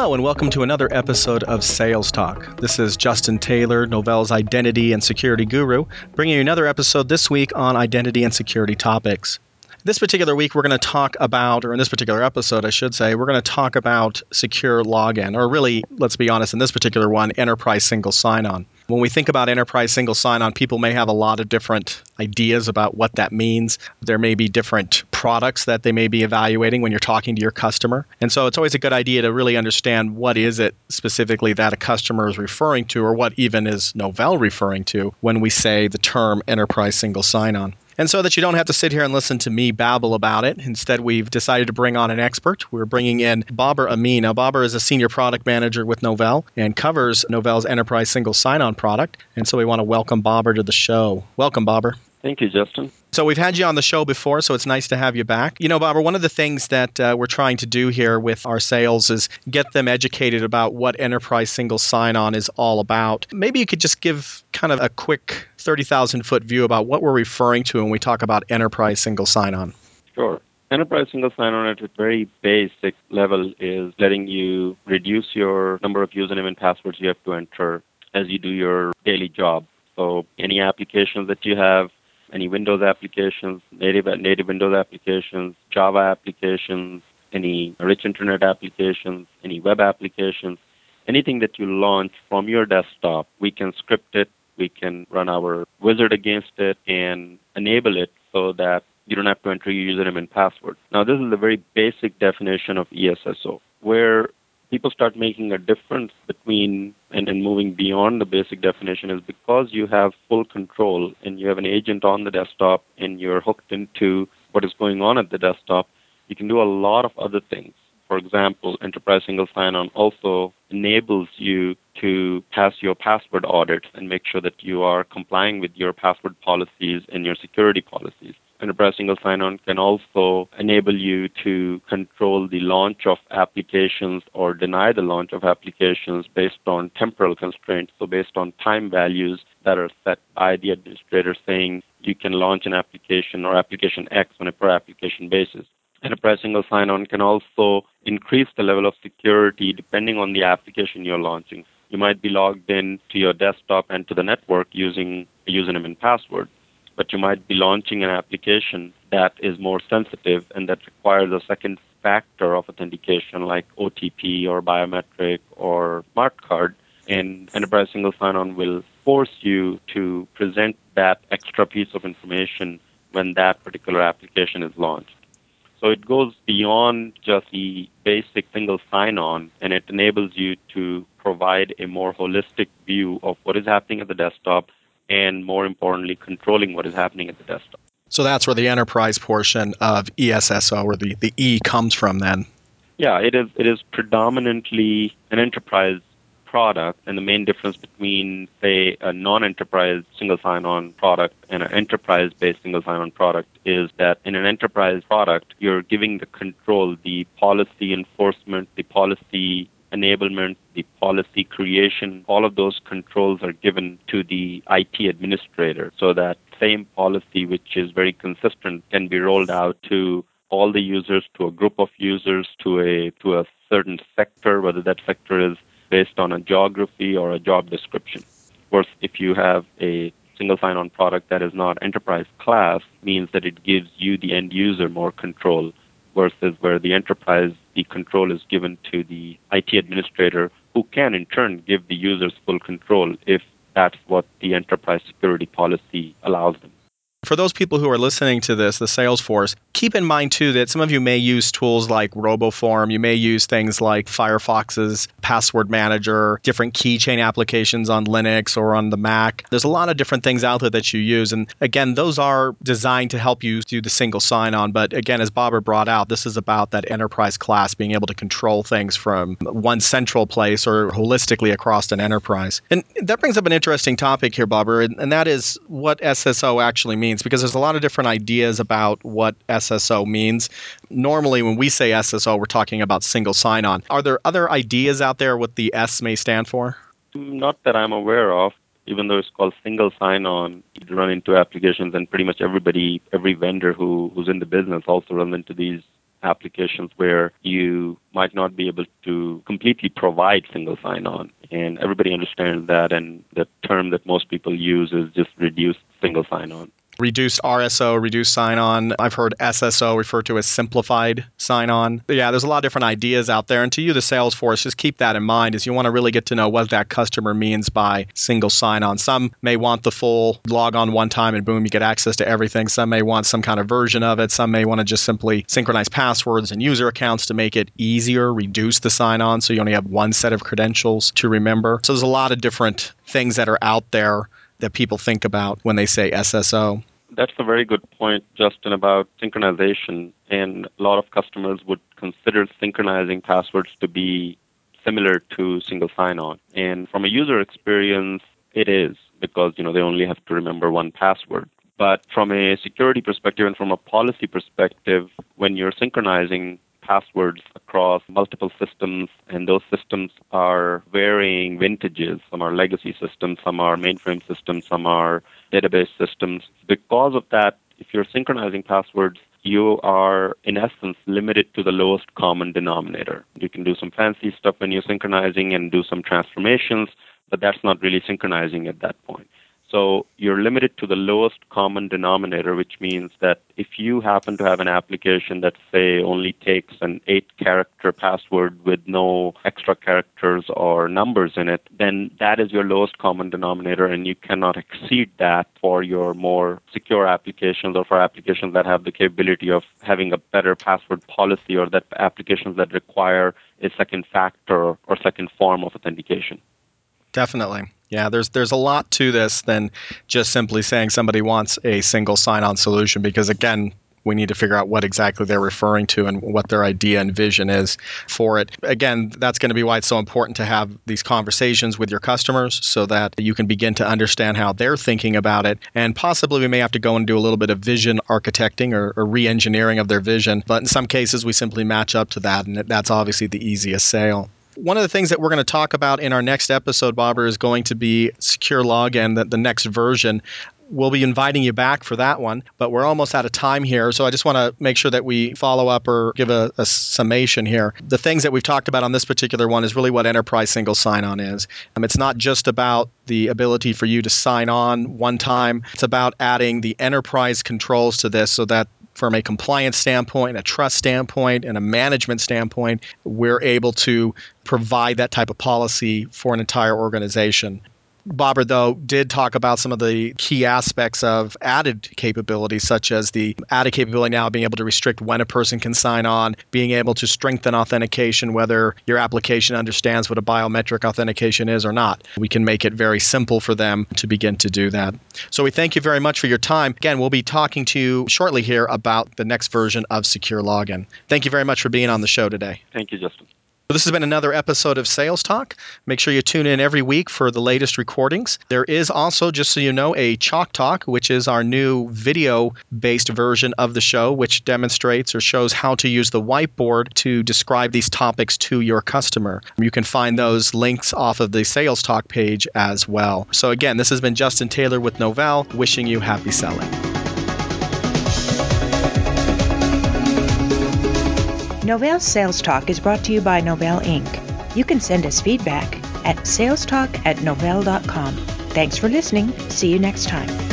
Hello, and welcome to another episode of Sales Talk. This is Justin Taylor, Novell's identity and security guru, bringing you another episode this week on identity and security topics. This particular week, we're going to talk about, or in this particular episode, I should say, we're going to talk about secure login, or really, let's be honest, in this particular one, enterprise single sign on. When we think about enterprise single sign on, people may have a lot of different ideas about what that means. There may be different products that they may be evaluating when you're talking to your customer. And so it's always a good idea to really understand what is it specifically that a customer is referring to, or what even is Novell referring to when we say the term enterprise single sign on. And so that you don't have to sit here and listen to me babble about it, instead, we've decided to bring on an expert. We're bringing in Baber Amin. Now, Baber is a senior product manager with Novell and covers Novell's enterprise single sign on product. And so we want to welcome Baber to the show. Welcome, Baber. Thank you, Justin. So we've had you on the show before, so it's nice to have you back. You know, Baber, one of the things that uh, we're trying to do here with our sales is get them educated about what enterprise single sign-on is all about. Maybe you could just give kind of a quick 30,000 foot view about what we're referring to when we talk about enterprise single sign-on. Sure. Enterprise single sign-on at a very basic level is letting you reduce your number of username and passwords you have to enter as you do your daily job. So any applications that you have, any Windows applications, native native Windows applications, Java applications, any rich internet applications, any web applications, anything that you launch from your desktop, we can script it, we can run our wizard against it and enable it so that you don't have to enter your username and password. Now, this is a very basic definition of ESSO, where people start making a difference between and, and moving beyond the basic definition is because you have full control and you have an agent on the desktop and you're hooked into what is going on at the desktop, you can do a lot of other things. For example, Enterprise Single Sign-On also enables you to pass your password audit and make sure that you are complying with your password policies and your security policies. Enterprise Single Sign-On can also enable you to control the launch of applications or deny the launch of applications based on temporal constraints, so based on time values that are set by the administrator saying you can launch an application or application X on a per application basis. Enterprise Single Sign-On can also increase the level of security depending on the application you're launching. You might be logged in to your desktop and to the network using a username and password but you might be launching an application that is more sensitive and that requires a second factor of authentication like OTP or biometric or smart card. And Enterprise Single Sign-On will force you to present that extra piece of information when that particular application is launched. So it goes beyond just the basic single sign-on, and it enables you to provide a more holistic view of what is happening at the desktop and more importantly, controlling what is happening at the desktop. So that's where the enterprise portion of ESSO or the, the E comes from then. Yeah, it is it is predominantly an enterprise product and the main difference between say a non-enterprise single sign-on product and an enterprise-based single sign-on product is that in an enterprise product you're giving the control, the policy enforcement, the policy enablement, the policy creation, all of those controls are given to the IT administrator so that same policy, which is very consistent, can be rolled out to all the users, to a group of users, to a to a certain sector, whether that sector is based on a geography or a job description. Of course, if you have a single sign-on product that is not enterprise class, means that it gives you, the end user, more control versus where the enterprise, the control is given to the IT administrator, who can in turn give the users full control if that's what the enterprise security policy allows them. For those people who are listening to this, the Salesforce, keep in mind too that some of you may use tools like RoboForm. You may use things like Firefox's password manager, different keychain applications on Linux or on the Mac. There's a lot of different things out there that you use. And again, those are designed to help you do the single sign on. But again, as Baber brought out, this is about that enterprise class being able to control things from one central place or holistically across an enterprise. And that brings up an interesting topic here, Baber, and that is what SSO actually means means because there's a lot of different ideas about what SSO means. Normally, when we say SSO, we're talking about single sign on. Are there other ideas out there what the S may stand for? Not that I'm aware of. Even though it's called single sign on, you run into applications, and pretty much everybody, every vendor who, who's in the business also runs into these applications where you might not be able to completely provide single sign-on. And everybody understands that, and the term that most people use is just reduced single sign-on reduced RSO, reduced sign on. I've heard SSO referred to as simplified sign on. Yeah, there's a lot of different ideas out there. And to you, the sales force, just keep that in mind as you want to really get to know what that customer means by single sign on. Some may want the full log on one time and boom, you get access to everything. Some may want some kind of version of it. Some may want to just simply synchronize passwords and user accounts to make it easier, reduce the sign on so you only have one set of credentials to remember. So there's a lot of different things that are out there that people think about when they say SSO. That's a very good point, Justin, about synchronization. And a lot of customers would consider synchronizing passwords to be similar to single sign-on. And from a user experience, it is because you know they only have to remember one password. But from a security perspective and from a policy perspective, when you're synchronizing passwords across multiple systems, and those systems are varying vintages. Some are legacy systems, some are mainframe systems, some are database systems. Because of that, if you're synchronizing passwords, you are in essence limited to the lowest common denominator. You can do some fancy stuff when you're synchronizing and do some transformations, but that's not really synchronizing at that point. So you're limited to the lowest common denominator, which means that if you happen to have an application that, say, only takes an eight character password with no extra characters or numbers in it, then that is your lowest common denominator, and you cannot exceed that for your more secure applications or for applications that have the capability of having a better password policy or that applications that require a second factor or second form of authentication. Definitely. Yeah, there's there's a lot to this than just simply saying somebody wants a single sign-on solution because again, we need to figure out what exactly they're referring to and what their idea and vision is for it. Again, that's going to be why it's so important to have these conversations with your customers so that you can begin to understand how they're thinking about it. And possibly we may have to go and do a little bit of vision architecting or, or re engineering of their vision. But in some cases, we simply match up to that, and that's obviously the easiest sale. One of the things that we're going to talk about in our next episode, Baber, is going to be Secure Login, the, the next version we'll be inviting you back for that one, but we're almost out of time here. So I just want to make sure that we follow up or give a, a, summation here. The things that we've talked about on this particular one is really what enterprise single sign on is. Um, it's not just about the ability for you to sign on one time, it's about adding the enterprise controls to this so that from a compliance standpoint, a trust standpoint, and a management standpoint, we're able to provide that type of policy for an entire organization. Baber, though, did talk about some of the key aspects of added capabilities, such as the added capability now being able to restrict when a person can sign on, being able to strengthen authentication, whether your application understands what a biometric authentication is or not. We can make it very simple for them to begin to do that. So we thank you very much for your time. Again, we'll be talking to you shortly here about the next version of Secure Login. Thank you very much for being on the show today. Thank you, Justin. This has been another episode of Sales Talk. Make sure you tune in every week for the latest recordings. There is also, just so you know, a Chalk Talk, which is our new video based version of the show, which demonstrates or shows how to use the whiteboard to describe these topics to your customer. You can find those links off of the Sales Talk page as well. So, again, this has been Justin Taylor with Novell, wishing you happy selling. Novell Sales Talk is brought to you by Novell Inc. You can send us feedback at salestalk at novell.com. Thanks for listening. See you next time.